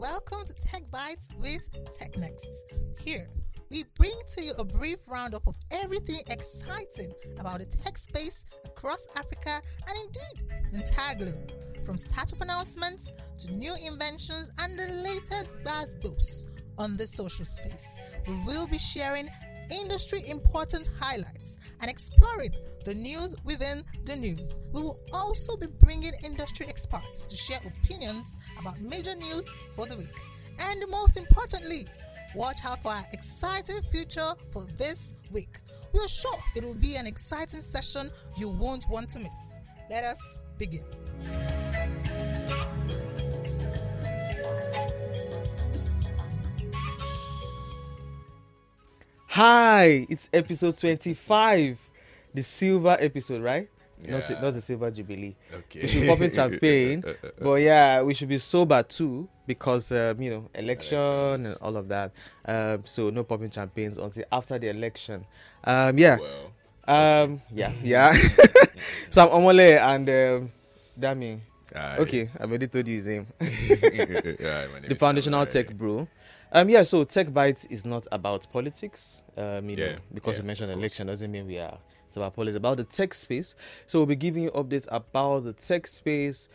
Welcome to Techbytes with TechNext. Here, we bring to you a brief roundup of everything exciting about the tech space across Africa and indeed the entire globe. From startup announcements to new inventions and the latest buzz boosts on the social space. We will be sharing industry important highlights and exploring the news within the news. We will also be bringing industry experts to share opinions about major news for the week. And most importantly, watch out for our exciting future for this week. We are sure it will be an exciting session you won't want to miss. Let us begin. Hi, it's episode 25, the silver episode, right? Not, Yeah. not the silver jubilee. Okay. We should pop in champagne, but yeah, we should be sober too because um, you know election and all of that. Um, so no popping champagnes until after the election. Um, yeah, Well, um, yeah, yeah. so I'm Omole and um, Dami. aye. Okay, I've already told you his name. Aye, my name the foundational tech bro. Um, yeah, so Techbytes is not about politics. Um, you know, because yeah, we mentioned election doesn't mean we are. It's about politics, about the tech space. So we'll be giving you updates about the tech space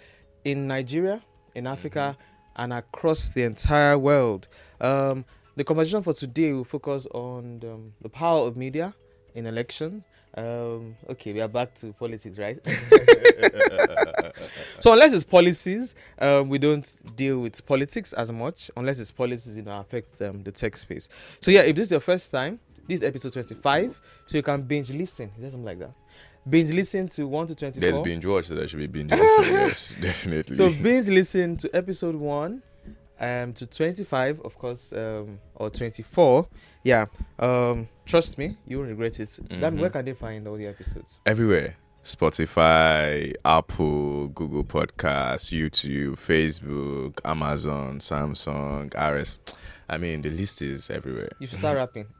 in Nigeria, in Africa, Mm-hmm. and across the entire world. Um, the conversation for today will focus on um, the power of media in election. Um, okay, we are back to politics, right? so unless it's policies, um, we don't deal with politics as much. Unless it's policies, you know, affect um, the tech space. So yeah, if this is your first time, this is episode twenty-five. So you can binge listen. Is that something like that? Binge listen to one to twenty-four. There's binge watch, so there should be binge listen. yes, definitely. So binge listen to episode one, um, to twenty-five, of course, um, or twenty-four. Yeah. Um, trust me, you won't regret it. Then Mhm. where can they find all the episodes? Everywhere. Spotify, Apple, Google Podcasts, YouTube, Facebook, Amazon, Samsung, RS. I mean, the list is everywhere. You should start rapping.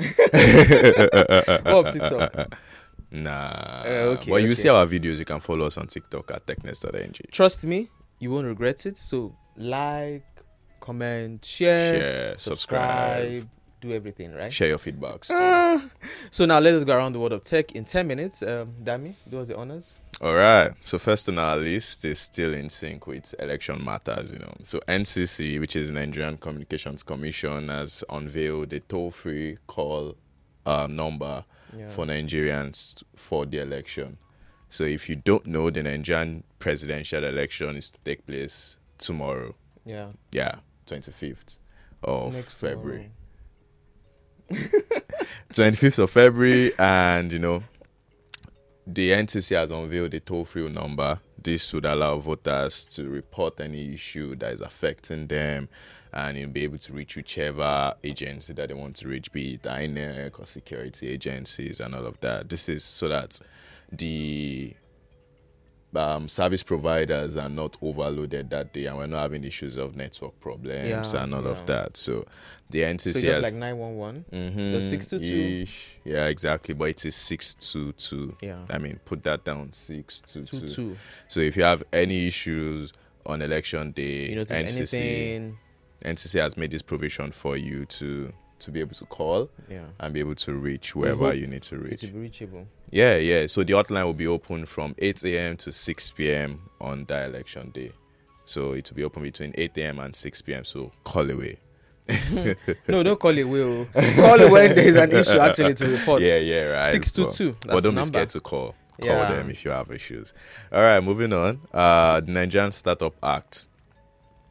What TikTok? Nah. Uh, okay, but you okay. see our videos, you can follow us on TikTok at technext.ng. Trust me, you won't regret it. So like, comment, share, Share, subscribe, do everything, right? share your feedbacks. too. Ah. so now let us go around the world of tech in 10 minutes. Um, Dami, do us the honors. All right. So first on our list is still in sync with election matters. You know, so NCC, which is Nigerian Communications Commission, has unveiled a toll-free call uh, number Yeah. for Nigerians for the election. So if you don't know, the Nigerian presidential election is to take place tomorrow. yeah. Yeah, 25th of Next February. tomorrow. 25th of February, and you know, the NCC has unveiled a toll free number. This would allow voters to report any issue that is affecting them and you'll be able to reach whichever agency that they want to reach, be it INEC or security agencies and all of that. This is so that the um, service providers are not overloaded that day and we're not having issues of network problems Yeah, and all yeah. of that. So the NCC So just has like 911. Mm-hmm. The 622? Ish. Yeah, exactly. But it is 622. Yeah. I mean, put that down 622. 2 2. So if you have any issues on election day, You NCC, anything? NCC has made this provision for you to to be able to call Yeah. and be able to reach wherever you need to It reach. will be reachable. Yeah, yeah. So the hotline will be open from 8 a.m. to 6 p.m. on that election day. So it will be open between 8 a.m. and 6 p.m. So call away. No, don't call it will. call it when there is an issue actually to report. Yeah, yeah, right. 622, But, that's but don't the be scared to call. Call Yeah. them if you have issues. All right, moving on. Uh, the Nigerian Startup Act.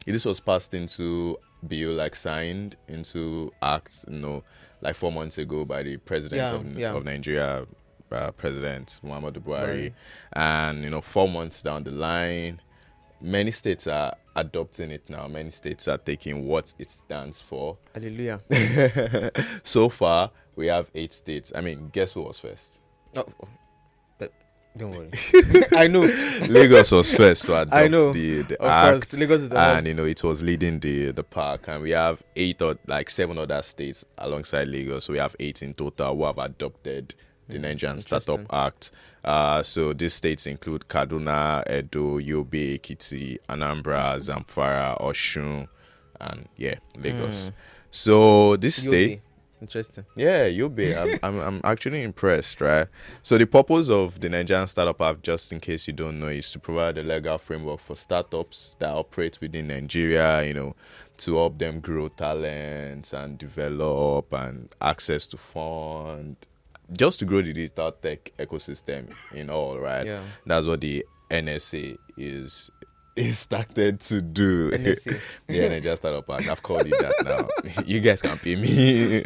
This was passed into bill, like signed into act, you know, like four months ago by the president Yeah, of, yeah. of Nigeria, uh, President Muhammadu Buhari. Buhari. And you know, four months down the line, many states are adopting it now. Many states are taking what it stands for. Hallelujah. so far, we have eight states. I mean, guess who was first? Oh, oh, that- don't worry. I know. Lagos was first to adopt I know. the, the Of act. course, Lagos is the and you know it was leading the the park and we have eight or like seven other states alongside lagos so we have eight in total who have adopted the nigerian startup act uh, so these states include kaduna edo yobe ekiti anambra zamfara osun and yeah, Lagos. So this You'll state. Interesting. Yeah, you'll be. I'm, I'm, I'm actually impressed, right? So the purpose of the Nigerian Startup Act, just in case you don't know, is to provide a legal framework for startups that operate within Nigeria, you know, to help them grow talents and develop and access to fund, just to grow the digital tech ecosystem in all, right? Yeah. That's what the NSA is is started to do. NSA. yeah, Nigeria Startup Act. I've called it that now. you guys can pay me.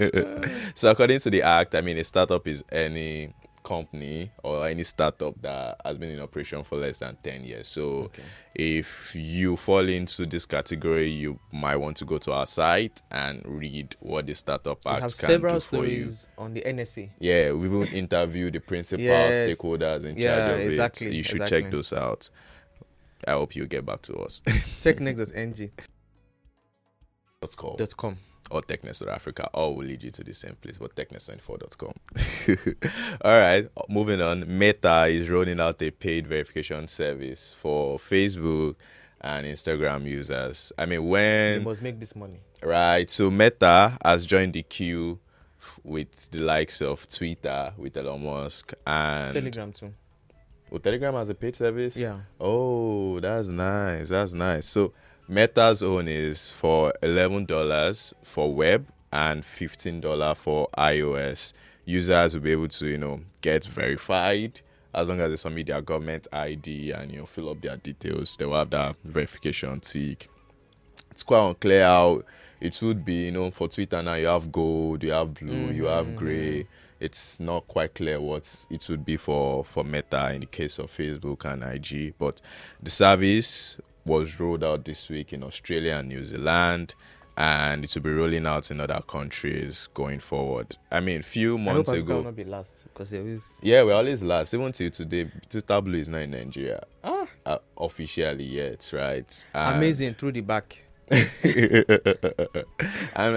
so according to the act, I mean a startup is any company or any startup that has been in operation for less than 10 years. So Okay. if you fall into this category, you might want to go to our site and read what the startup We act have can several do for you. on the NSA. Yeah, we will interview the principal Yes. stakeholders in Yeah, charge of exactly, it. You should exactly. check those out. I hope you get back to us. Technext.ng. Dot com Dot com. Or Technext or Africa. All will lead you to the same place, but technext24.com. All right, moving on. Meta is rolling out a paid verification service for Facebook and Instagram users. I mean, when must make this money. right, so Meta has joined the queue with the likes of Twitter with Elon Musk and Telegram too. Oh, Telegram has a paid service. Yeah. Oh, that's nice. That's nice. So Meta's own is for eleven dollars for web and fifteen dollar for iOS. Users will be able to, you know, get verified as long as they submit their government ID and you know fill up their details. They will have that verification tick. It's quite unclear how it would be. You know, for Twitter now you have gold, you have blue, you have mm-hmm. gray. It's not quite clear what it would be for for Meta in the case of Facebook and IG. But the service was rolled out this week in Australia and New Zealand, and it will be rolling out in other countries going forward. I mean, few I hope months Africa will ago. not be last because there is. Yeah, we're always last. Even till today, Twitter Blue is not in Nigeria. Ah. Uh, officially yet, right? And- Amazing through the back. and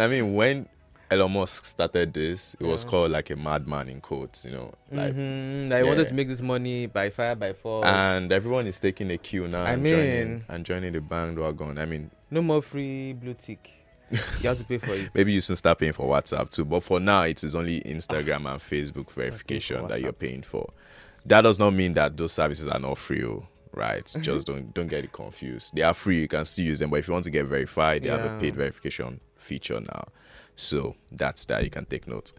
I mean, when Elon Musk started this, it was called like a madman in quotes, you know, like. Mhm, I wanted to make this money by fire by force. And everyone is taking a queue now I and, joining, mean- and joining the bandwagon. I mean, no more free blue tick. You have to pay for it. maybe you should start paying for WhatsApp too. But for now, it is only Instagram and Facebook verification that you're paying for. That does not mean that those services are not free, oh, right? Just don't don't get it confused. They are free, you can still use them. But if you want to get verified, they have a paid verification feature now. So that's that. You can take note.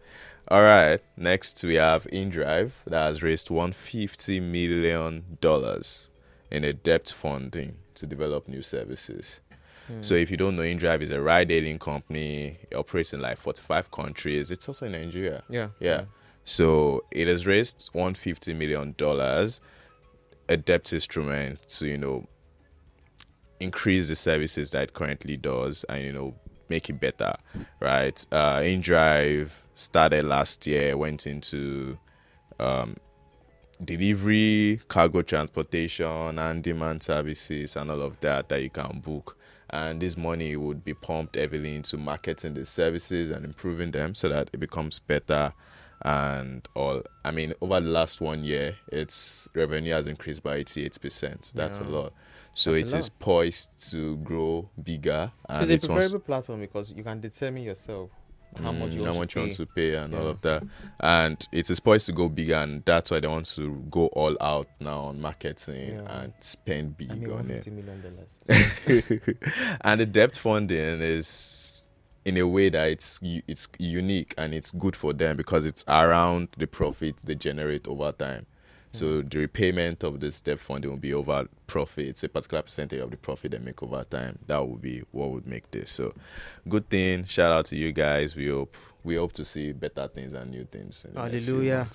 All right. Next, we have InDrive that has raised 150 million dollars in a debt funding to develop new services. Hmm. So if you don't know, InDrive is a ride-hailing company. It operates in like 45 countries. It's also in Nigeria. Yeah. Yeah. So it has raised 150 million dollars, a debt instrument to you know increase the services that it currently does and you know make it better, right? Uh, InDrive started last year, went into um, delivery, cargo transportation, and demand services, and all of that that you can book. And this money would be pumped heavily into marketing the services and improving them so that it becomes better. And all, I mean, over the last one year, its revenue has increased by 88%. That's a lot. So That's it is poised to grow bigger. And It's a preferable platform because you can determine yourself how much you Mm, want, how to, much pay. you want to pay and all of that. And it is poised to go bigger, and that's why they want to go all out now on marketing Yeah. and spend big I mean, on it. million dollars. and the debt funding is in a way that it's it's unique and it's good for them because it's around the profit they generate over time. So the repayment of this debt funding will be over profits, a particular percentage of the profit they make over time. That would be what would make this. So good thing. Shout out to you guys. We hope we hope to see better things and new things. in the next few Hallelujah.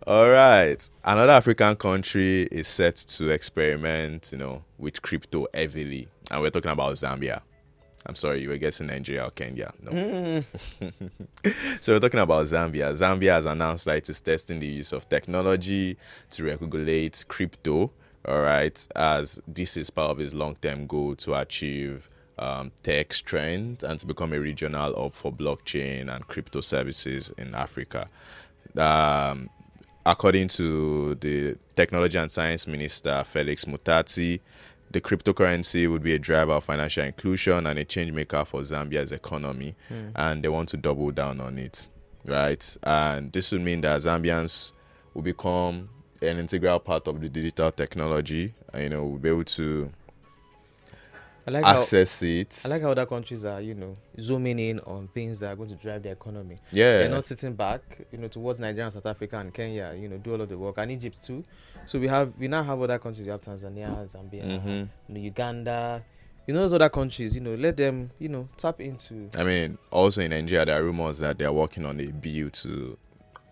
All right. Another African country is set to experiment, you know, with crypto heavily. And we're talking about Zambia. I'm sorry, you were guessing Nigeria or Kenya. No. Mm. So we're talking about Zambia. Zambia has announced that it is testing the use of technology to regulate crypto. All right, as this is part of its long-term goal to achieve um, tech strength and to become a regional hub for blockchain and crypto services in Africa. Um, according to the technology and science minister Felix Mutati, the cryptocurrency would be a driver of financial inclusion and a change maker for Zambia's economy, Hmm. and they want to double down on it, right? And this would mean that Zambians will become an integral part of the digital technology. You know, we'll be able to I like how access it. I like how other countries are, you know, zooming in on things that are going to drive the economy. yeah, They're not sitting back, you know, towards Nigeria and South Africa, and Kenya, you know, do all of the work, and Egypt too. So we have, we now have other countries. We have Tanzania, Zambia, Mhm. you know, Uganda. You know, those other countries. You know, let them, you know, tap into. I mean, also in Nigeria, there are rumors that they are working on a bill to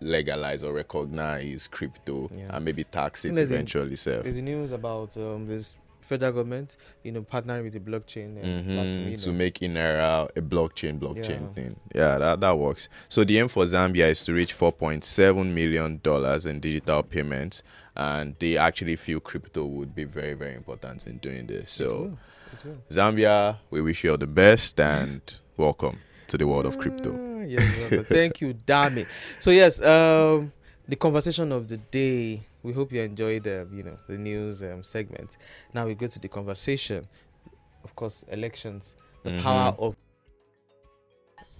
legalize or recognize crypto Yeah. and maybe tax it a- eventually. Self. There's news about um, this federal government, you know, partnering with the blockchain uh, hmm platform, to know. make eNaira a blockchain blockchain Yeah. thing. Yeah, that, that works. So the aim for Zambia is to reach 4.7 million dollars in digital payments, and they actually feel crypto would be very very important in doing this. It So will, it will. Zambia, we wish you all the best and welcome to the world of crypto. Ah, yes, thank you, Dami. So yes, um, the conversation of the day. We hope you enjoyed the, you know, the news um, segment. Now we go to the conversation. Of course, elections, the Mhm. power of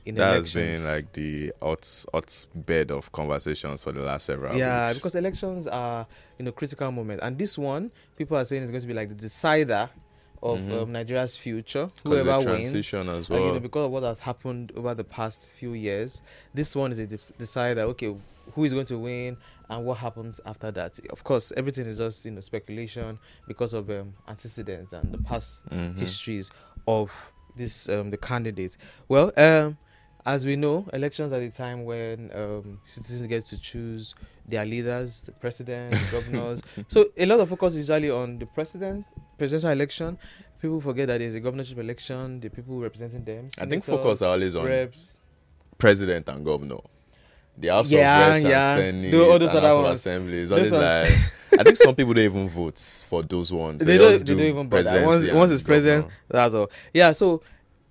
in That has been like the hot, hot bed of conversations for the last several yeah, weeks. because elections are you know critical moment, and this one people are saying is going to be like the decider of Mhm. um, Nigeria's future. Whoever wins, transition as And, you know, because of what has happened over the past few years, this one is a def- decider. Okay, who is going to win and what happens after that? Of course, everything is just you know speculation because of um, antecedents and the past Mhm. histories of this um, the candidates. Well, um, as we know, elections are the time when um, citizens get to choose their leaders, the president, the governors. So a lot of focus is usually on the president, presidential election. People forget that there's a governorship election, the people representing them. I think focus are always on reps. president and governor. The House Yeah, of Reps yeah. and Senate all those and other House of ones. Assembly Those like I think some people don't even vote for those ones. They don't, just they do don't even bother. Once, once it's president, governor. that's all. Yeah, so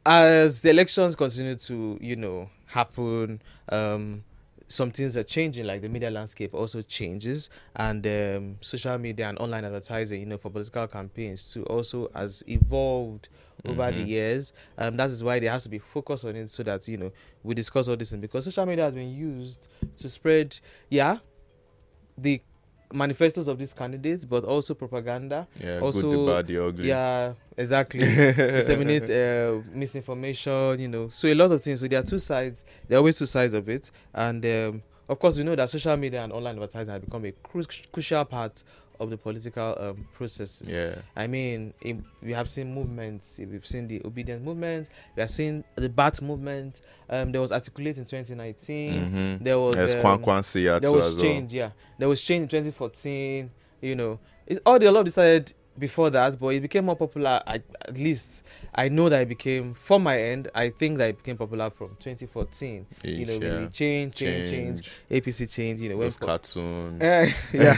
as the elections continue to, you know, happen, um, some things are changing, like the media landscape also changes, and um, social media and online advertising, you know, for political campaigns too, also has evolved over the Mhm. years. Um, that is why there has to be focus on it so that you know we discuss all this, and because social media has been used to spread, yeah, the manifestos of these candidates, but also propaganda. Yeah, also, good, the bad, the ugly. Yeah, exactly. Disseminate uh, misinformation, you know. So a lot of things. So there are two sides. There are always two sides of it, and um, of course we know that social media and online advertising have become a cru- crucial part of the political um, processes. Yeah. I mean, in, we have seen movements. We've seen the obedient movement. We have seen the BAT movement. Um, there was articulate in 2019. Mm-hmm. There was Yes, um, Kwan Kwan there was as well. change, yeah. There was change in 2014. You know, it's all the law decided before that, but it became more popular. I, at least I know that it became from my end. I think that it became popular from 2014. you know, Ish, with yeah. change, change, change, APC change. You know, Those cartoons. Eh, yeah,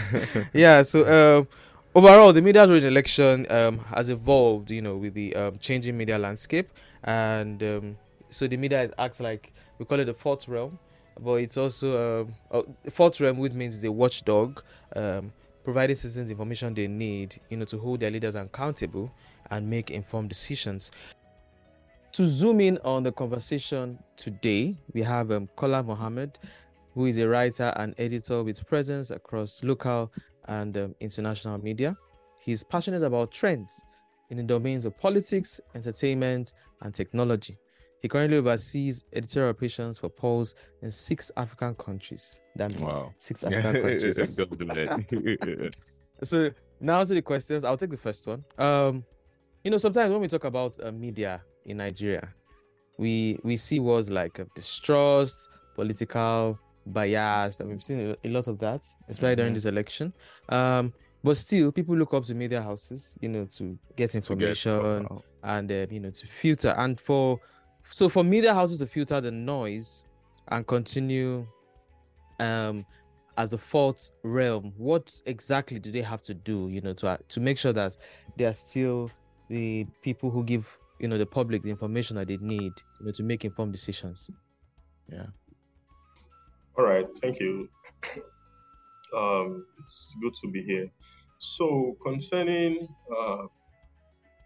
yeah. So um, overall, the media in election um, has evolved. You know, with the um, changing media landscape, and um, so the media is- acts like we call it the fourth realm, but it's also um, uh, fourth realm, which means the watchdog, um, providing citizens information they need, you know, to hold their leaders accountable and make informed decisions. To zoom in on the conversation today, we have um, Kola Muhammed, who is a writer and editor with presence across local and um, international media. He's passionate about trends in the domains of politics, entertainment, and technology. He currently oversees editorial operations for Pulse in six African countries. That means Wow. six African countries. So now to the questions. I'll take the first one. Um, you know, sometimes when we talk about uh, media in Nigeria, we we see words like uh, distrust, political bias, and we've seen a, lot of that, especially during Mhm. this election. Um, but still, people look up to media houses, you know, to get To get- information wow. and uh, you know to filter and for so for media houses to filter the noise and continue um as the fourth realm what exactly do they have to do you know to uh, to make sure that they are still the people who give you know the public the information that they need you know to make informed decisions Yeah. All right, thank you. Um, it's good to be here. So, concerning uh,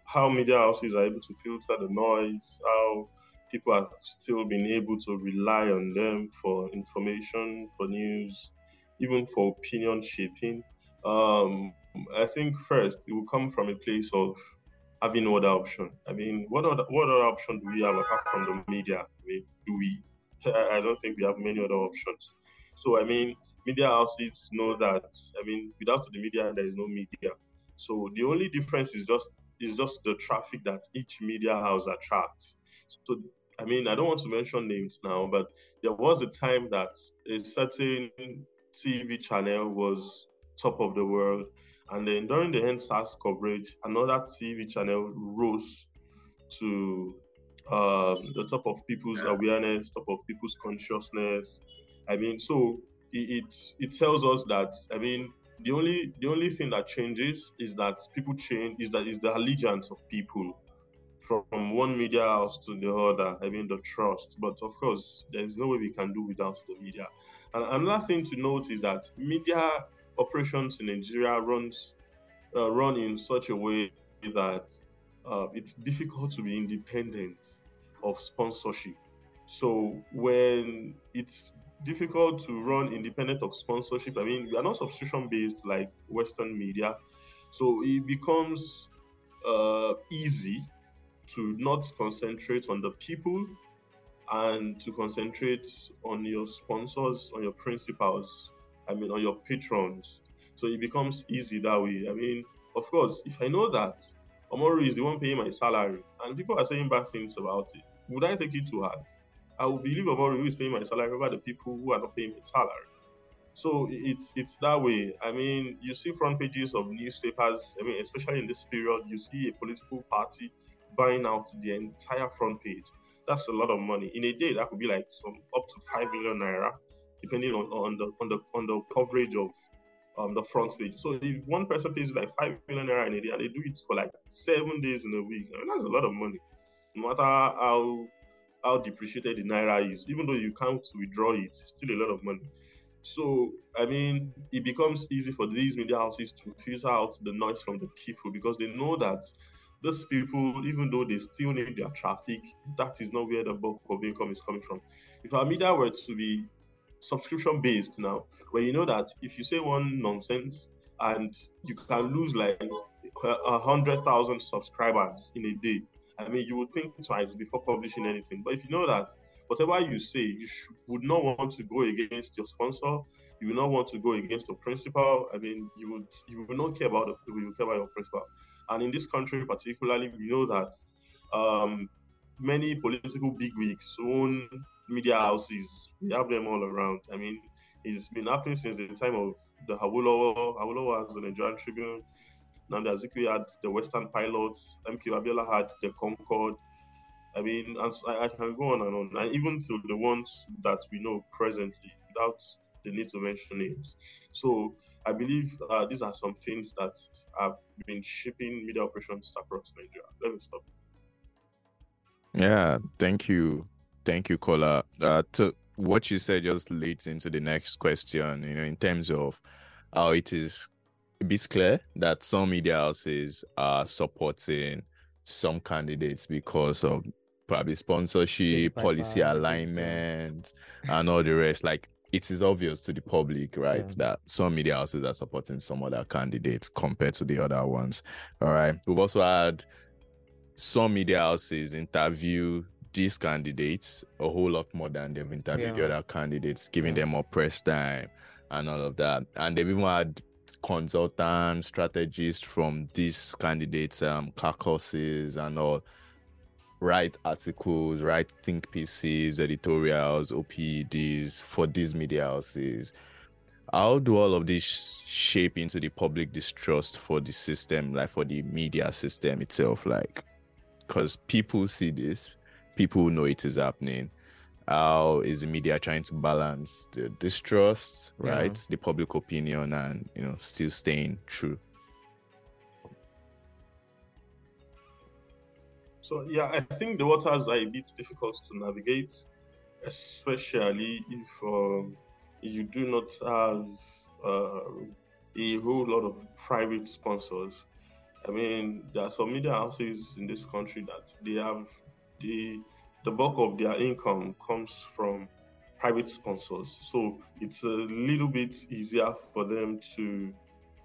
how media houses are able to filter the noise, how people have still been able to rely on them for information, for news, even for opinion shaping. Um, I think first it will come from a place of having other option. I mean, what other what other option do we have apart from the media? I mean, do we? I don't think we have many other options. So I mean, media houses know that. I mean, without the media, there is no media. So the only difference is just is just the traffic that each media house attracts. So I mean, I don't want to mention names now, but there was a time that a certain TV channel was top of the world, and then during the EndSARS coverage, another TV channel rose to um, the top of people's awareness, top of people's consciousness. I mean, so it, it it tells us that I mean the only the only thing that changes is that people change is that is the allegiance of people from one media house to the other. Mean the trust, but of course there is no way we can do without the media. And another thing to note is that media operations in Nigeria runs uh, run in such a way that uh, it's difficult to be independent of sponsorship. So when it's difficult to run independent of sponsorship, I mean, we are not subscription based like Western media, so it becomes uh, easy to not concentrate on the people and to concentrate on your sponsors, on your principals, I mean, on your patrons. So it becomes easy that way. I mean, of course, if I know that Omoru is the one paying my salary and people are saying bad things about it, would I take it to heart? I will believe Omoru who is paying my salary over the people who are not paying my salary. So it's it's that way. I mean, you see front pages of newspapers. I mean, especially in this period, you see a political party buying out the entire front page. That's a lot of money in a day. That could be like some up to five million naira depending on, on the on the on the coverage of um, the front page. So if one person pays like five million naira in a day and they do it for like seven days in a week, I mean, that's a lot of money. No matter how how depreciated the naira is, even though you can't withdraw it, it's still a lot of money. So I mean, it becomes easy for these media houses to filter out the noise from the people because they know that those people, even though they still need their traffic, that is not where the bulk of income is coming from. If our media were to be subscription based now, where you know that if you say one nonsense and you can lose like a hundred thousand subscribers in a day, I mean, you would think twice before publishing anything. But if you know that whatever you say, you would not want to go against your sponsor, you would not want to go against your principal. I mean, you would you would not care about the people, you care about your principal. And in this country, particularly, we know that um, many political bigwigs own media houses. We have them all around. I mean, it's been happening since the time of the Awolowo. Awolowo has the Nigerian Tribune. Nnamdi Azikiwe had the Western Pilots. MK Abiola had the Concord. I mean, I, I, can go on and on, and even to the ones that we know presently, without the need to mention names. So I believe uh, these are some things that have been shaping media operations across Nigeria. Let me stop. Yeah, thank you Thank you, Kola. Uh, to what you said just leads into the next question. You know, in terms of how it is a bit clear that some media houses are supporting some candidates because of probably sponsorship, policy alignment, and all the rest. Like it is obvious to the public, right, yeah. that some media houses are supporting some other candidates compared to the other ones. All right. We've also had some media houses interview these candidates a whole lot more than they've interviewed yeah. the other candidates, giving yeah. them more press time and all of that. And they've even had consultants, strategists from these candidates, um, caucuses and all write articles, write think pieces, editorials, OPEDs for these media houses. How do all of this shape into the public distrust for the system, like for the media system itself? Like, because people see this, people know it is happening how is the media trying to balance the distrust right yeah. the public opinion and you know still staying true so yeah i think the waters are a bit difficult to navigate especially if um, you do not have uh, a whole lot of private sponsors I mean, there are some media houses in this country that they have the the bulk of their income comes from private sponsors. So it's a little bit easier for them to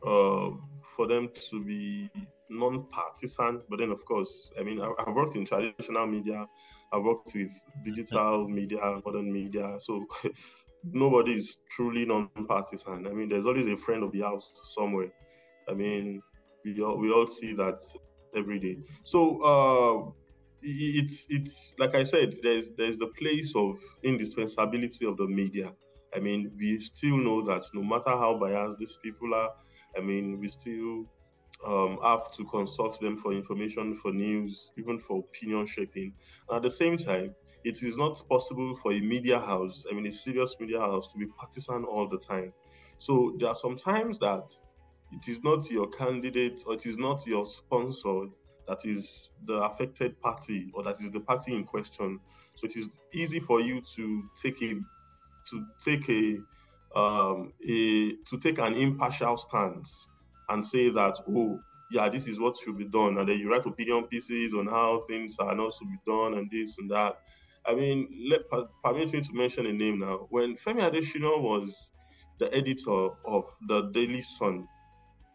uh, for them to be non-partisan. But then, of course, I mean, I, have worked in traditional media, I've worked with digital media, modern media. So nobody is truly non-partisan. I mean, there's always a friend of the house somewhere. I mean, we all, we all see that every day. So uh, it's it's like I said, there's there's the place of indispensability of the media. I mean, we still know that no matter how biased these people are, I mean, we still um, have to consult them for information, for news, even for opinion shaping. And at the same time, it is not possible for a media house, I mean, a serious media house, to be partisan all the time. So there are some times that it is not your candidate or it is not your sponsor that is the affected party or that is the party in question. So it is easy for you to take a to take a um, a to take an impartial stance and say that oh yeah this is what should be done and then you write opinion pieces on how things are not to be done and this and that. I mean, let permit me to mention a name now. When Femi Adesina was the editor of the Daily Sun,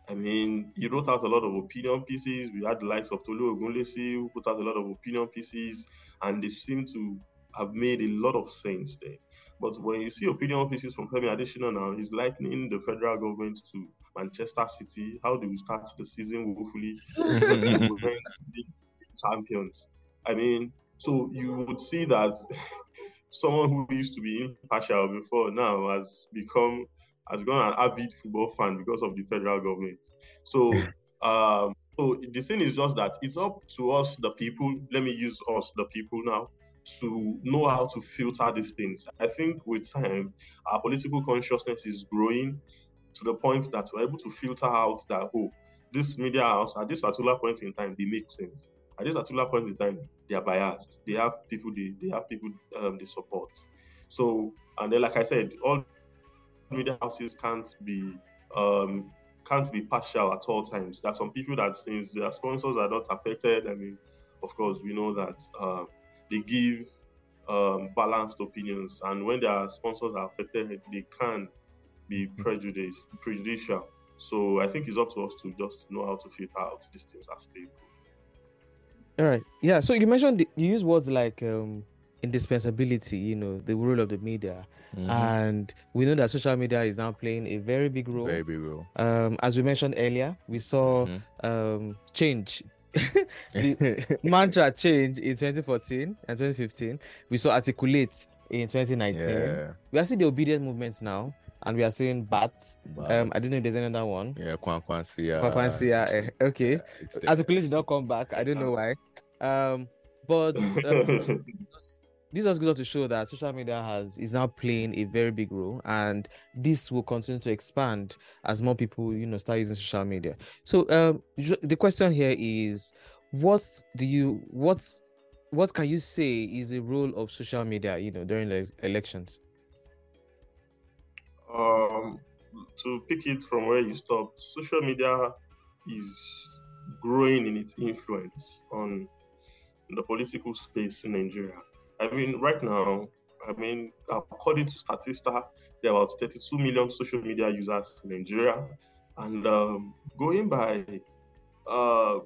I mean, he wrote out a lot of opinion pieces. We had the likes of Tolu Ogunlesi who put out a lot of opinion pieces, and they seem to have made a lot of sense there. But when you see opinion pieces from Femi Adesina now, he's likening the federal government to Manchester City. How do we start the season hopefully champions. I mean, so you would see that someone who used to be impartial before now has become has become an avid football fan because of the federal government. So, um, so the thing is just that it's up to us, the people. Let me use us, the people, now to know how to filter these things. I think with time, our political consciousness is growing to the point that we're able to filter out that oh, this media house at this particular point in time they make sense. At this particular point in time, they are biased. They have people they, they have people um, they support. So and then like I said, all media houses can't be um, can't be partial at all times. There are some people that since their sponsors are not affected, I mean, of course, we know that uh, they give um, balanced opinions, and when their sponsors are affected, they can be prejudiced, prejudicial. So I think it's up to us to just know how to filter out these things as people. All right. Yeah. So you mentioned you use words like um, indispensability, you know, the role of the media. Mm-hmm. And we know that social media is now playing a very big role. Very big role. Um, as we mentioned earlier, we saw mm-hmm. um, change. the mantra change in 2014 and 2015. We saw articulate in 2019. Yeah. We are seeing the obedient movement now. And we are seeing bats. Um, I don't know if there's another one. Yeah, Kwankwasiyya. Kwankwasiyya. Eh, okay. Articulate did not come back. I don't know why. Um, but um, this just goes to show that social media has is now playing a very big role and this will continue to expand as more people you know start using social media so um, the question here is what do you what what can you say is the role of social media you know during the elections um to pick it from where you stopped social media is growing in its influence on the political space in nigeria I mean, right now, I mean, according to Statista, there are about 32 million social media users in Nigeria. And um, going by uh,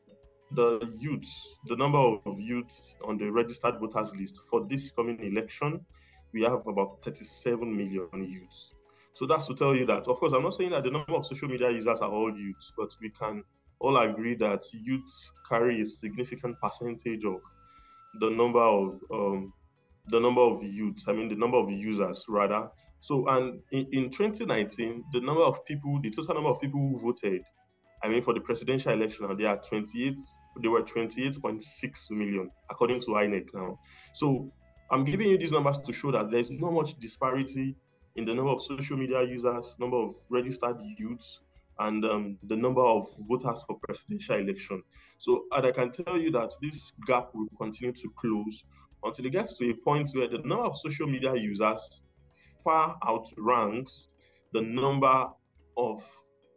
the youths, the number of youths on the registered voters list for this coming election, we have about 37 million youths. So that's to tell you that, of course, I'm not saying that the number of social media users are all youths, but we can all agree that youths carry a significant percentage of the number of um, the number of youths, I mean, the number of users rather. So, and in, in 2019, the number of people, the total number of people who voted, I mean, for the presidential election, they are 28, they were 28.6 million, according to INEC now. So, I'm giving you these numbers to show that there's not much disparity in the number of social media users, number of registered youths, and um, the number of voters for presidential election. So, and I can tell you that this gap will continue to close until it gets to a point where the number of social media users far outranks the number of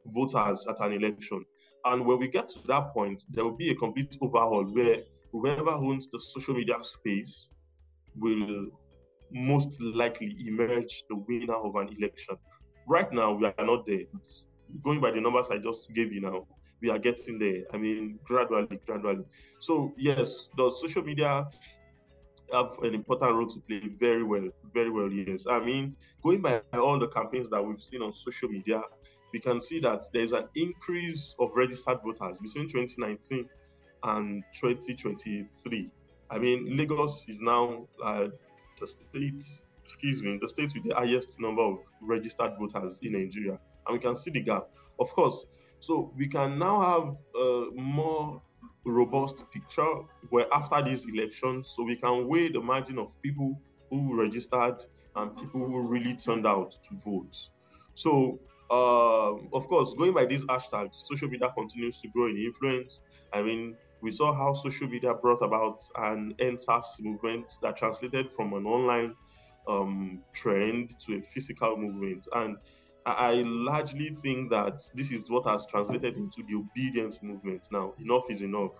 voters at an election. And when we get to that point, there will be a complete overhaul where whoever owns the social media space will most likely emerge the winner of an election. Right now, we are not there. Going by the numbers I just gave you now, we are getting there. I mean, gradually, gradually. So, yes, the social media have an important role to play very well, very well, yes. I mean, going by all the campaigns that we've seen on social media, we can see that there's an increase of registered voters between 2019 and 2023. I mean, Lagos is now uh, the states, excuse me, the states with the highest number of registered voters in Nigeria, and we can see the gap. Of course, so we can now have a more robust picture where after these elections, so we can weigh the margin of people who registered and people who really turned out to vote. So, uh, of course, going by these hashtags, social media continues to grow in influence. I mean, we saw how social media brought about an EndSARS movement that translated from an online um, trend to a physical movement. And I largely think that this is what has translated into the obedience movement. Now, enough is enough.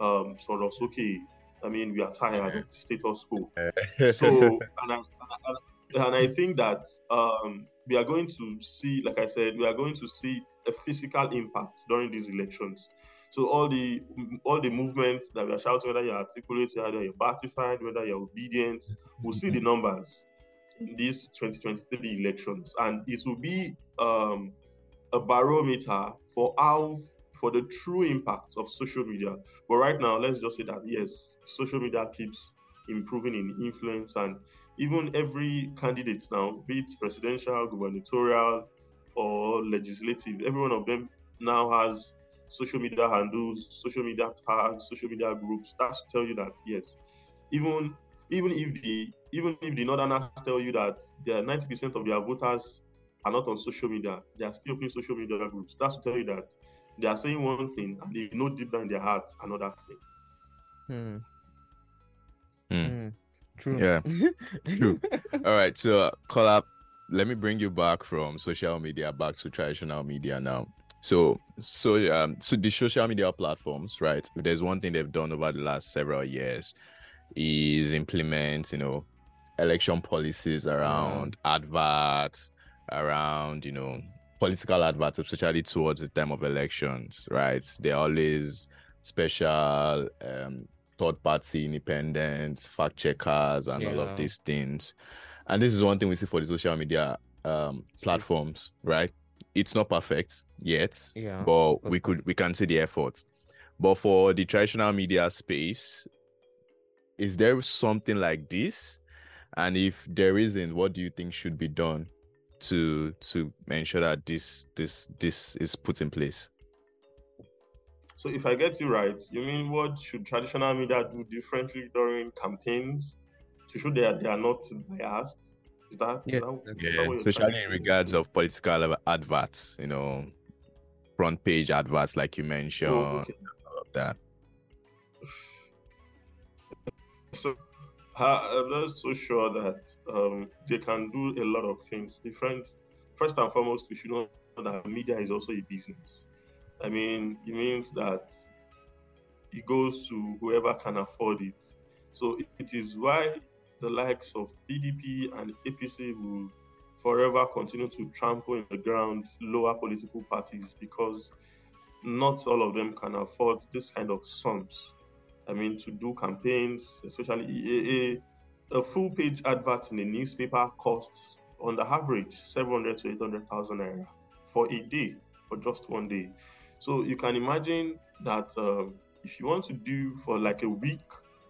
Um, sort of okay. I mean, we are tired of status quo. so, and I, and, and I think that um, we are going to see, like I said, we are going to see a physical impact during these elections. So all the all the movements that we are shouting, whether you're articulate, whether you're batified, whether you're obedient, we'll see the numbers in these 2023 elections, and it will be um, a barometer for how for the true impact of social media. But right now, let's just say that yes, social media keeps improving in influence, and even every candidate now, be it presidential, gubernatorial, or legislative, every one of them now has social media handles, social media tags, social media groups. That's to tell you that yes, even even if the even if the northerners tell you that there ninety percent of their voters are not on social media, they are still playing social media groups. That's to tell you that they are saying one thing and they know deep down in their heart another thing. Hmm. Hmm. Hmm. True. Yeah. True. All right. So, uh, Kola. Let me bring you back from social media back to traditional media now. So, so um, so the social media platforms, right? There's one thing they've done over the last several years is implement, you know, election policies around adverts, around you know political adverts, especially towards the time of elections, right? They're always special um, third party independent fact checkers and all of these things. And this is one thing we see for the social media um, platforms, right? It's not perfect yet, Yeah. but we could we can see the efforts. But for the traditional media space, is there something like this? And if there isn't, what do you think should be done to to ensure that this this this is put in place? So if I get you right, you mean what should traditional media do differently during campaigns to show that they are not biased? Is that, is Yes, that- exactly. is that Yeah, what you're especially in regards of political adverts, you know, front page adverts like you mentioned, Oh, okay. all of that. So I- I'm not so sure that um, they can do a lot of things different. First and foremost, we should know that media is also a business. I mean, it means that it goes to whoever can afford it. So it- it is why the likes of PDP and APC will forever continue to trample in the ground lower political parties because not all of them can afford this kind of sums. I mean, to do campaigns, especially EAA, a full page advert in a newspaper costs, on the average, 700 to 800,000 naira for a day, for just one day. So you can imagine that um, if you want to do for like a week,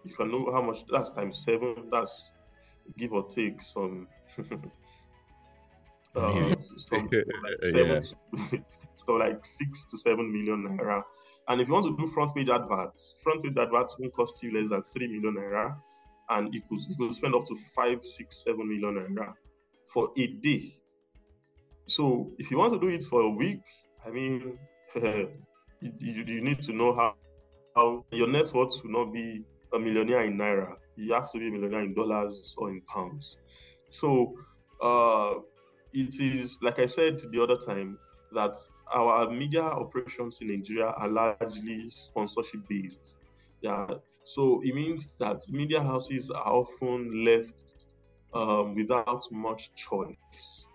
you can know how much that's times seven, that's give or take some. uh, some like seven to, so like six to seven million naira. And if you want to do front page adverts, front page adverts won't cost you less than three million naira, and you could you could spend up to five, six, seven million naira for a day. So if you want to do it for a week, I mean, you, you, you need to know how how your net worth will not be a millionaire in naira. You have to be a millionaire in dollars or in pounds. So uh, it is like I said the other time that our media operations in Nigeria are largely sponsorship based. Yeah, so it means that media houses are often left um, without much choice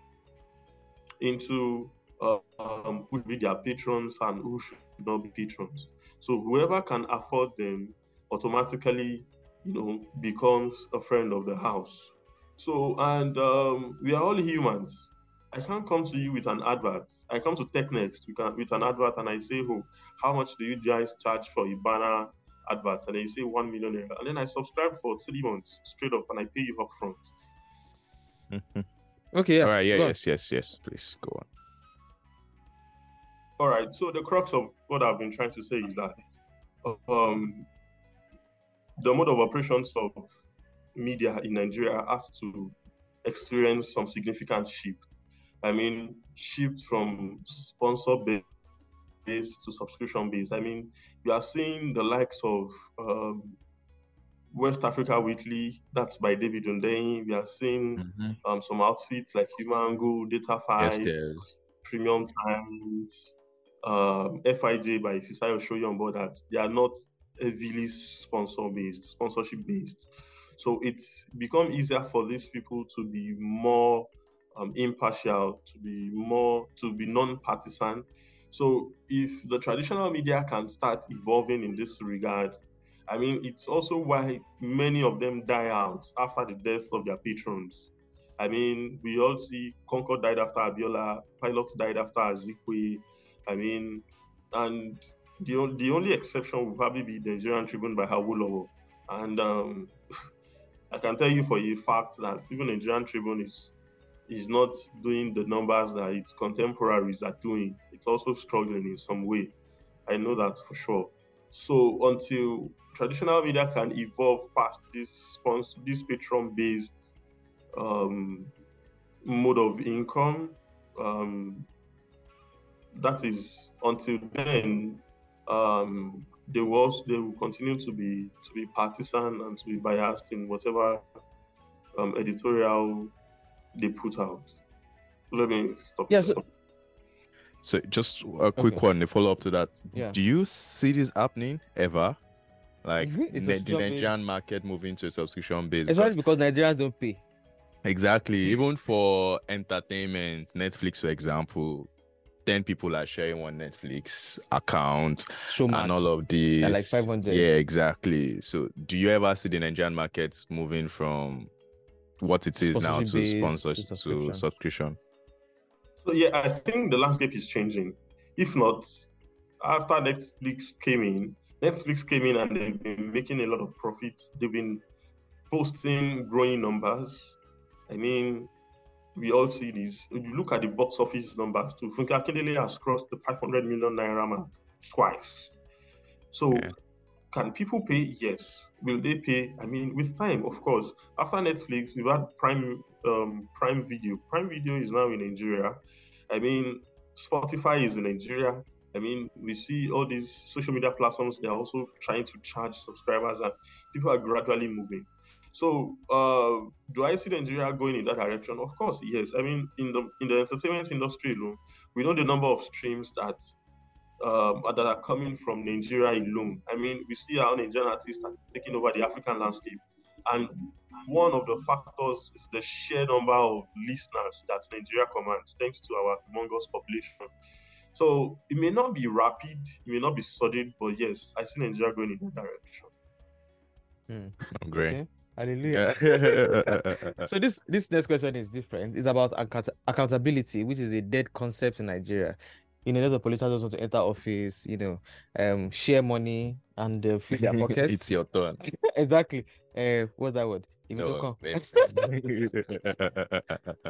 into uh, um, who should be their patrons and who should not be patrons. So whoever can afford them automatically, you know, becomes a friend of the house. So and um, we are all humans. I can't come to you with an advert. I come to Technext with an, with an advert and I say, "Oh, how much do you guys charge for a banner advert?" And then you say one million naira, and then I subscribe for three months straight up, and I pay you upfront. Okay, yeah. All right. Yeah. go on. Yes. Yes. Yes. Please go on. All right. So the crux of what I've been trying to say is that um, the mode of operations of media in Nigeria has to experience some significant shift. I mean, shift from sponsor based to subscription based. I mean, you are seeing the likes of um, West Africa Weekly, that's by David Hundeyin. We are seeing Mhm. um, some outfits like HumAngle, Data Yes. Fight, There's. Premium Times, um, FIJ by Fisayo Soyombo that they are not heavily sponsor based, sponsorship based. So it's become easier for these people to be more um, impartial, to be more, to be non-partisan. So if the traditional media can start evolving in this regard, I mean, it's also why many of them die out after the death of their patrons. I mean, we all see Concord died after Abiola, Pilots died after Azikiwe. I mean, and the, the only exception will probably be the Nigerian Tribune by Awolowo. And um, I can tell you for a fact that even the Nigerian Tribune is is not doing the numbers that its contemporaries are doing. It's also struggling in some way. I know that for sure. So until traditional media can evolve past this sponsor, this patron-based um, mode of income, um, that is until then, um, they will also, they will continue to be to be partisan and to be biased in whatever um, editorial they put out. Let me stop. Yeah, so- So just a quick Okay. one, a follow up to that. Yeah. Do you see this happening ever? Like Mhm, ne- the subscription-based. Nigerian market moving to a subscription based? Especially because Nigerians don't pay. Exactly. Even for entertainment, Netflix, for example, 10 people are sharing one Netflix account Showmax. and all of these. They're like 500. Yeah, exactly. So, do you ever see the Nigerian market moving from what it is now to Sponsorship-based to sponsor to subscription. subscription? So yeah, I think the landscape is changing. If not, after Netflix came in, Netflix came in and they've been making a lot of profits. They've been posting growing numbers. I mean, we all see this. If you look at the box office numbers too, Funke Akindele has crossed the 500 million naira mark twice. So, Yeah. can people pay? Yes. Will they pay? I mean, with time, of course. After Netflix, we've had Prime um, Prime Video. Prime Video is now in Nigeria. I mean, Spotify is in Nigeria. I mean, we see all these social media platforms. They are also trying to charge subscribers, and people are gradually moving. So, uh, do I see Nigeria going in that direction? Of course, yes. I mean, in the in the entertainment industry alone, we know the number of streams that um, that are coming from Nigeria alone. I mean, we see how Nigerian artists are taking over the African landscape, and one of the factors is the sheer number of listeners that Nigeria commands, thanks to our humongous population. So it may not be rapid, it may not be sudden, but yes, I see Nigeria going in that direction. Great. Okay. Hallelujah. So this this next question is different. It's about account- accountability, which is a dead concept in Nigeria. You know, a lot of politicians just want to enter office, you know, um, share money and uh, fill their pockets. it's your turn. exactly. Uh, what's that word? You may not No, come.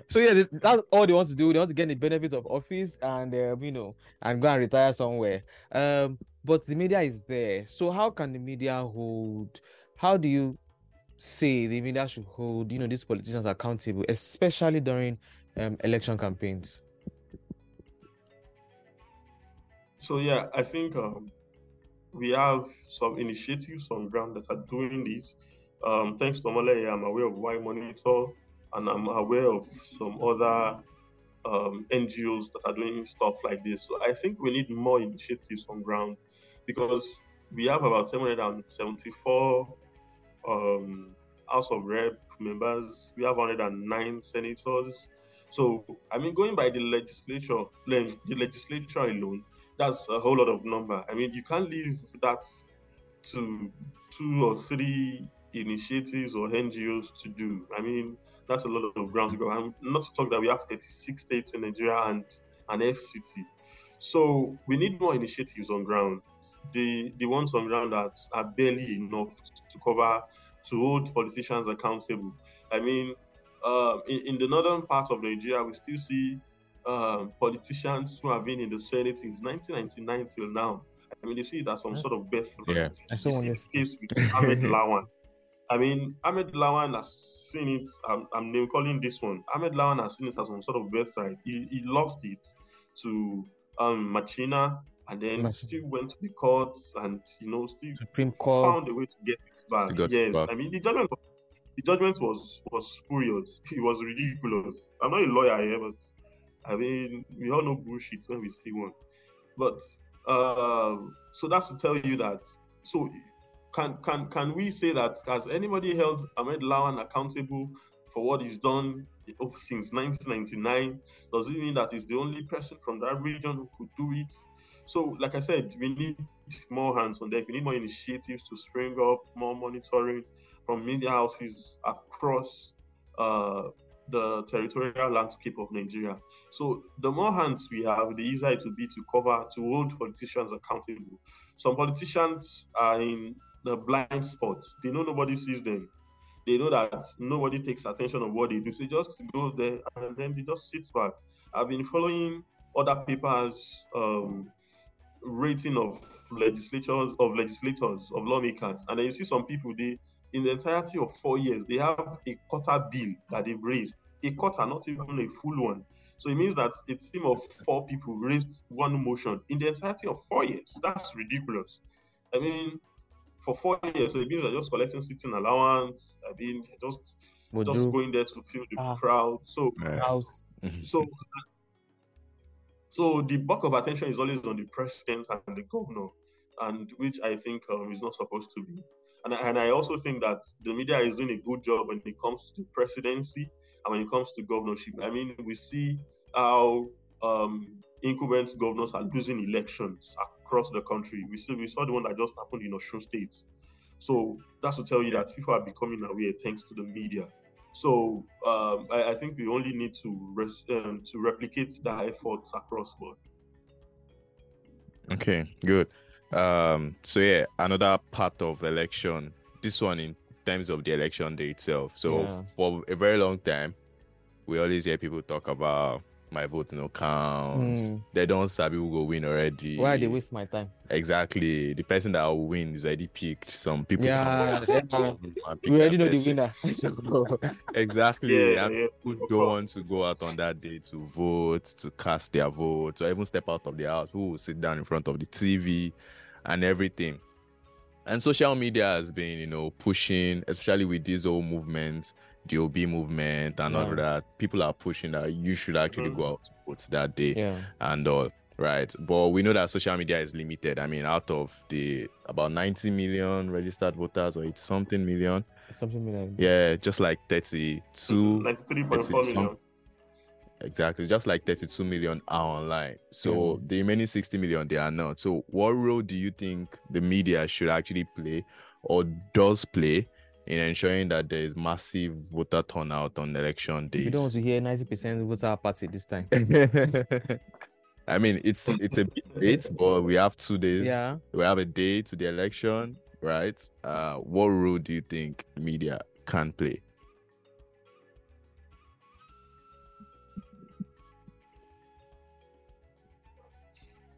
So yeah, that's all they want to do. They want to get the benefit of office and um, you know and go and retire somewhere. Um, but the media is there. So how can the media hold? How do you say the media should hold you know these politicians accountable, especially during um, election campaigns? So yeah, I think um, we have some initiatives on ground that are doing this. Um, thanks to Omole, I'm aware of Why Monitor, and I'm aware of some other um, NGOs that are doing stuff like this. So I think we need more initiatives on ground because we have about 774 um, House of Rep members. We have 109 senators. So I mean, going by the legislature, the legislature alone, that's a whole lot of number. I mean, you can't leave that to two or three initiatives or NGOs to do. I mean, that's a lot of ground to go. And not to talk that we have 36 states in Nigeria and an FCT. So we need more initiatives on ground. The the ones on ground that are barely enough to cover to hold politicians accountable. I mean, uh, in, in, the northern part of Nigeria, we still see um, politicians who have been in the Senate since 1999 till now. I mean, they see it as some sort of birthright. Yeah, I saw one case with Ahmed Lawan. I mean, Ahmed Lawan has seen it. I'm, I'm name calling this one. Ahmed Lawan has seen it as some sort of birthright. He, he lost it to um, Machina and then Machina. still went to the courts and, you know, still Supreme Court. found a way to get it back. Yes. Back. I mean, the judgment, the judgment was, was spurious. It was ridiculous. I'm not a lawyer here, but I mean, we all know bullshit when we see one. But uh, so that's to tell you that. So can can can we say that has anybody held Ahmed Lawan accountable for what he's done since 1999? Does it mean that he's the only person from that region who could do it? So, like I said, we need more hands on deck. We need more initiatives to spring up, more monitoring from media houses across uh, the territorial landscape of Nigeria. So, the more hands we have, the easier it will be to cover, to hold politicians accountable. Some politicians are in the blind spot. They know nobody sees them. They know that nobody takes attention of what they do. So they just go there and then they just sit back. I've been following other papers um, rating of legislators of legislators of lawmakers, and then you see some people they in the entirety of four years they have a quarter bill that they've raised, a quarter, not even a full one. So it means that a team of four people raised one motion in the entirety of four years. That's ridiculous. I mean, for four years. So it means just collecting sitting allowance. I mean, just just do. going there to feel the ah. crowd. So house. Mm-hmm. So so the bulk of attention is always on the president and the governor, and which I think um, is not supposed to be. And I, and I also think that the media is doing a good job when it comes to the presidency and when it comes to governorship. I mean, we see how um, incumbent governors are losing elections across the country. We see we saw the one that just happened in Osun State. So that's to tell you that people are becoming aware thanks to the media. So um, I, I, think we only need to res- um, to replicate that efforts across board. Okay, good. Um, so yeah, another part of election. This one in terms of the election day itself. So yeah. for a very long time, we always hear people talk about my vote no count. Mm. They don't sabi who go win already. Why they waste my time? Exactly. The person that will win is already picked. Some people yeah, we already know the winner. exactly. Yeah, yeah. People don't want to go out on that day to vote, to cast their vote, or even step out of the house. Who will sit down in front of the TV and everything. And social media has been, you know, pushing, especially with these old movements, the OB movement and yeah. all that. People are pushing that you should actually mm-hmm. go out vote that day yeah. and all. Right. But we know that social media is limited. I mean, out of the about 90 million registered voters or it's something million. Something million. Yeah, just like 32. 93.4 million. Exactly. Just like 32 million are online. So yeah. the remaining 60 million, they are not. So what role do you think the media should actually play or does play in ensuring that there is massive voter turnout on election days? You don't want to hear 90% voter party this time. I mean, it's it's a bit late, but we have two days. Yeah. We have a day to the election, right? Uh, what role do you think media can play?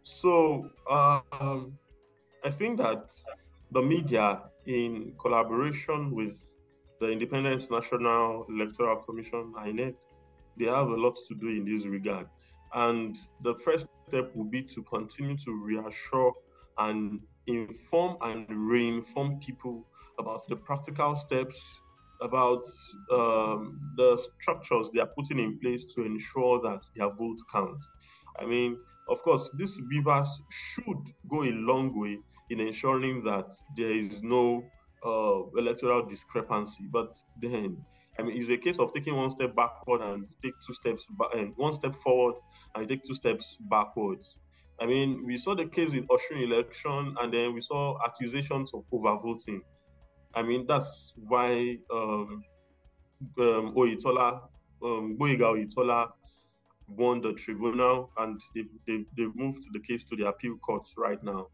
So um, I think that the media, in collaboration with the Independent National Electoral Commission (INEC), they have a lot to do in this regard. And the first step will be to continue to reassure and inform and reinform people about the practical steps about um, the structures they are putting in place to ensure that their votes count. I mean, of course, these BVAS should go a long way in ensuring that there is no uh, electoral discrepancy. But then, I mean, it's a case of taking one step backward and take two steps back, and one step forward and take two steps backwards. I mean, we saw the case with Osun election, and then we saw accusations of overvoting. I mean, that's why um, um, Oyetola, um, Oyetola won the tribunal and they, they, they've moved the case to the appeal court right now.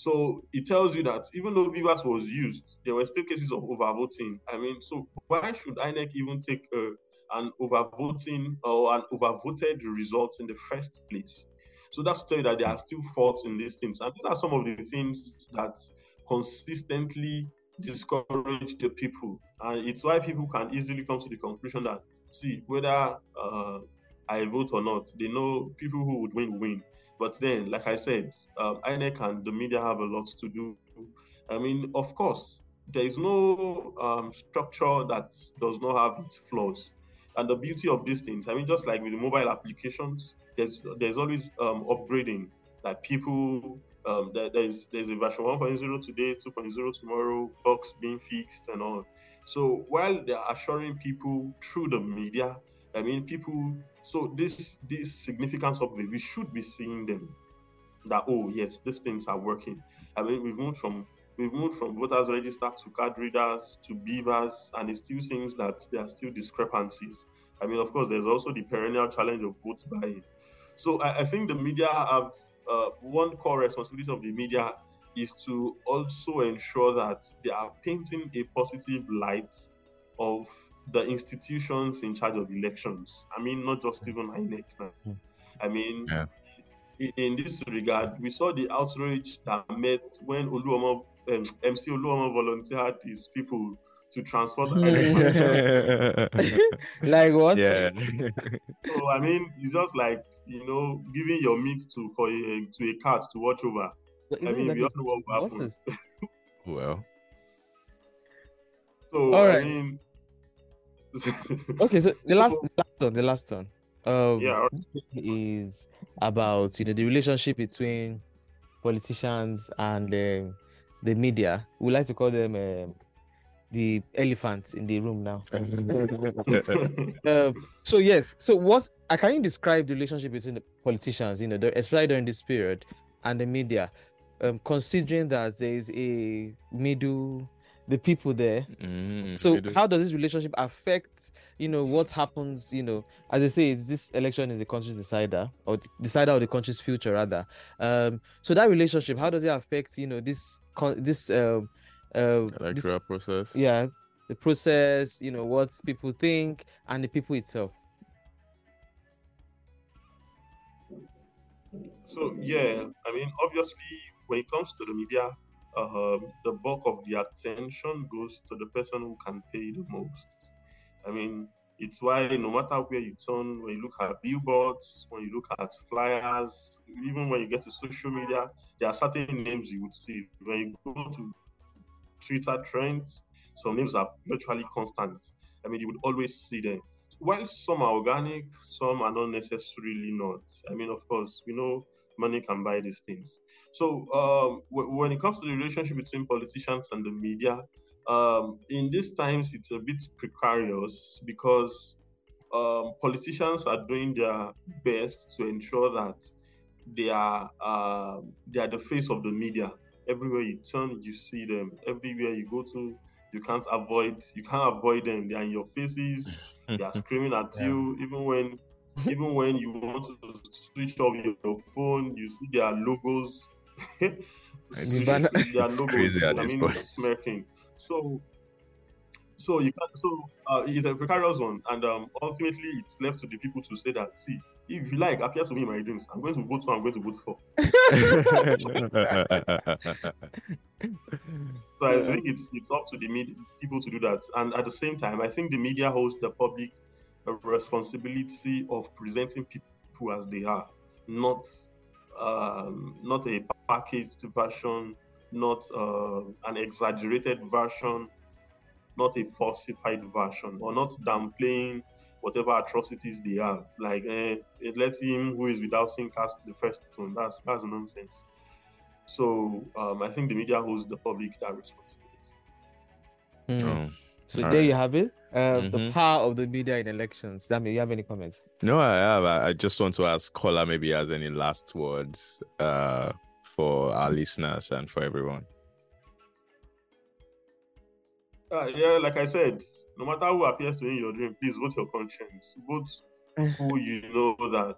So it tells you that even though BVAS was used, there were still cases of overvoting. I mean, so why should INEC even take uh, an overvoting or an overvoted results in the first place? So that's to tell you that there are still faults in these things. And these are some of the things that consistently discourage the people. And it's why people can easily come to the conclusion that, see, whether uh, I vote or not, they know people who would win, win. But then, like I said, um, INEC and the media have a lot to do. I mean, of course, there is no um, structure that does not have its flaws. And the beauty of these things, I mean, just like with mobile applications, there's there's always um, upgrading. Like people, um, there, there's there's a version 1.0 today, 2.0 tomorrow, bugs being fixed and all. So while they're assuring people through the media, I mean, people. So this this significance of it, we should be seeing them that oh yes, these things are working. I mean, we've moved from we've moved from voters register to card readers to BVAS, and it still seems that there are still discrepancies. I mean, of course, there's also the perennial challenge of vote buying. So I, I think the media have uh, one core responsibility of the media is to also ensure that they are painting a positive light of the institutions in charge of elections. I mean, not just even INEC. I mean, Yeah. in, in this regard, we saw the outrage that met when Oluomo, um, MC Oluomo volunteered his people to transport. like what? yeah. so I mean, it's just like you know, giving your meat to for a, to a cat to watch over. I isn't mean, we all know what will what's happen. his- well. So All I mean, Okay, so the So- last, the last one, the last one, um, yeah, is about you know the relationship between politicians and um, the media. We like to call them um, the elephants in the room now. Um, so yes, so what uh, can you describe the relationship between the politicians, you know, the- especially during this period, and the media, um, considering that there is a middle, the people there. Mm, So how does this relationship affect, you know, what happens, you know, as I say, this election is the country's decider or decider of the country's future rather. Um, so that relationship, how does it affect, you know, this con- this um uh, this- electoral process. yeah the process you know what people think and the people itself So yeah, I mean, obviously, when it comes to the media, um, the bulk of the attention goes to the person who can pay the most. I mean, it's why no matter where you turn, when you look at billboards, when you look at flyers, even when you get to social media, there are certain names you would see. When you go to Twitter trends, some names are virtually constant. I mean, you would always see them. While some are organic, some are not necessarily not. I mean, of course, we know money can buy these things. So um, w- when it comes to the relationship between politicians and the media, um, in these times it's a bit precarious because um, politicians are doing their best to ensure that they are uh, they are the face of the media. Everywhere you turn, you see them. Everywhere you go to, you can't avoid you can't avoid them. They are in your faces. They are screaming at Yeah. you, even when even when you want to switch off your, your phone, you see their logos. Banner- their logos. I mean, point. smirking. So, so you can. So uh, it's a precarious one, and um, ultimately it's left to the people to say that. See, if you like, appear to me in my dreams. I'm going to vote for. I'm going to vote for. So I think it's it's up to the media, people to do that. And at the same time, I think the media holds the public a responsibility of presenting people as they are, not um, not a packaged version, not uh, an exaggerated version. not a falsified version, or not downplaying whatever atrocities they have. Like, eh, it lets him who is without sin cast the first stone. That's that's nonsense. So um, I think the media holds the public that responsibility. Mm. Um, So All there right. you have it. Uh, The Mhm. power of the media in elections. Dami, you have any comments? No, I have. I, I just want to ask Kola maybe has any last words uh, for our listeners and for everyone. Uh, yeah, like I said, no matter who appears to you in your dream, please vote your conscience. Vote who you know that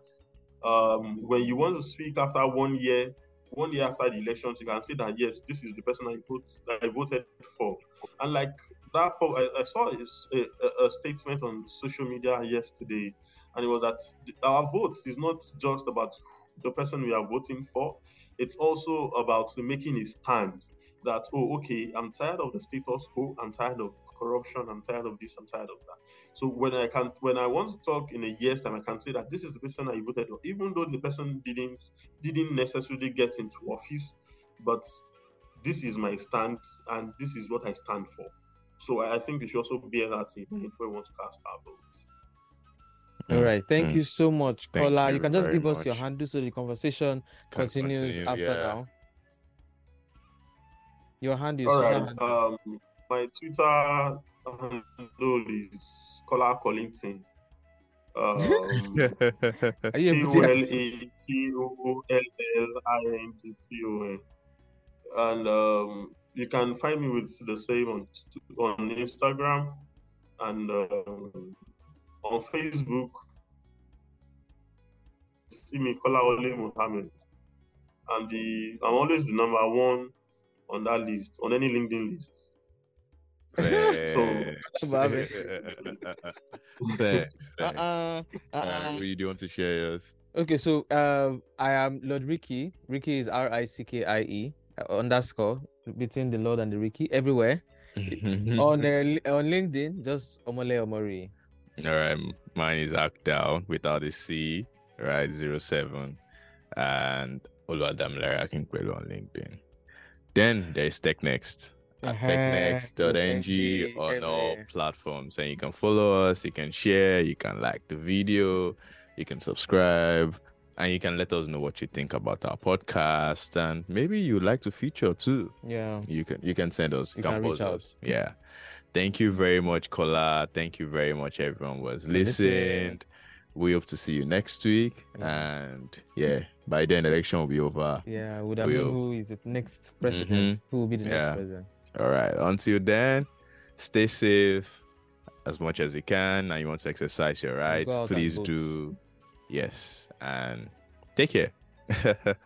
um, when you want to speak after one year, one year after the elections, you can say that yes, this is the person I vote that I voted for. And like that, po- I, I saw a, a, a statement on social media yesterday, and it was that our vote is not just about the person we are voting for; it's also about making a stand that oh okay i'm tired of the status quo i'm tired of corruption i'm tired of this i'm tired of that. So when i can when i want to talk in a year's time i can say that this is the person i voted for even though the person didn't didn't necessarily get into office but this is my stand and this is what i stand for so i I think we should also bear that in mind when we want to cast our votes All Mm, right. Thank mm. you so much, Thank Kola. You you can just give us your handle so the conversation Can continues continue, after yeah. now. Your handle, all social right handle. um my twitter handle is Kola Collington. Um, Are you K able O to L A T O L L I N T T O N. And um, you can find me with the same on on Instagram and um, on Facebook. See me, Kola Ole Mohammed. And the I'm always the number one on that list, on any LinkedIn list. Fair. Bobby. Fair, fair. Uh-uh. Uh, Uh-uh. you do want to share yours? Okay, so um, I am Lord Ricky. Ricky is R I C K I E uh, underscore between the Lord and the Ricky everywhere. on uh, on LinkedIn, just Omole Omori. All right, mine is Down without a C, right? Zero seven, and Oluwadamilare Akinpelu on LinkedIn. Then there is Technext at Uh-huh, technext.ng .ng on all platforms, and you can follow us, you can share, you can like the video, you can subscribe, and you can let us know what you think about our podcast, and maybe you'd like to feature too. Yeah. you can you can send us You can, reach post out. us. Yeah. Thank you very much Kola. Thank you very much everyone was listened. We hope to see you next week. Yeah. and yeah by then the election will be over. Yeah, would known who is the next president. Mm-hmm. Who will be the next president? all right. Until then stay safe as much as you can. And you want to exercise your rights Go out and please do. Yes and take care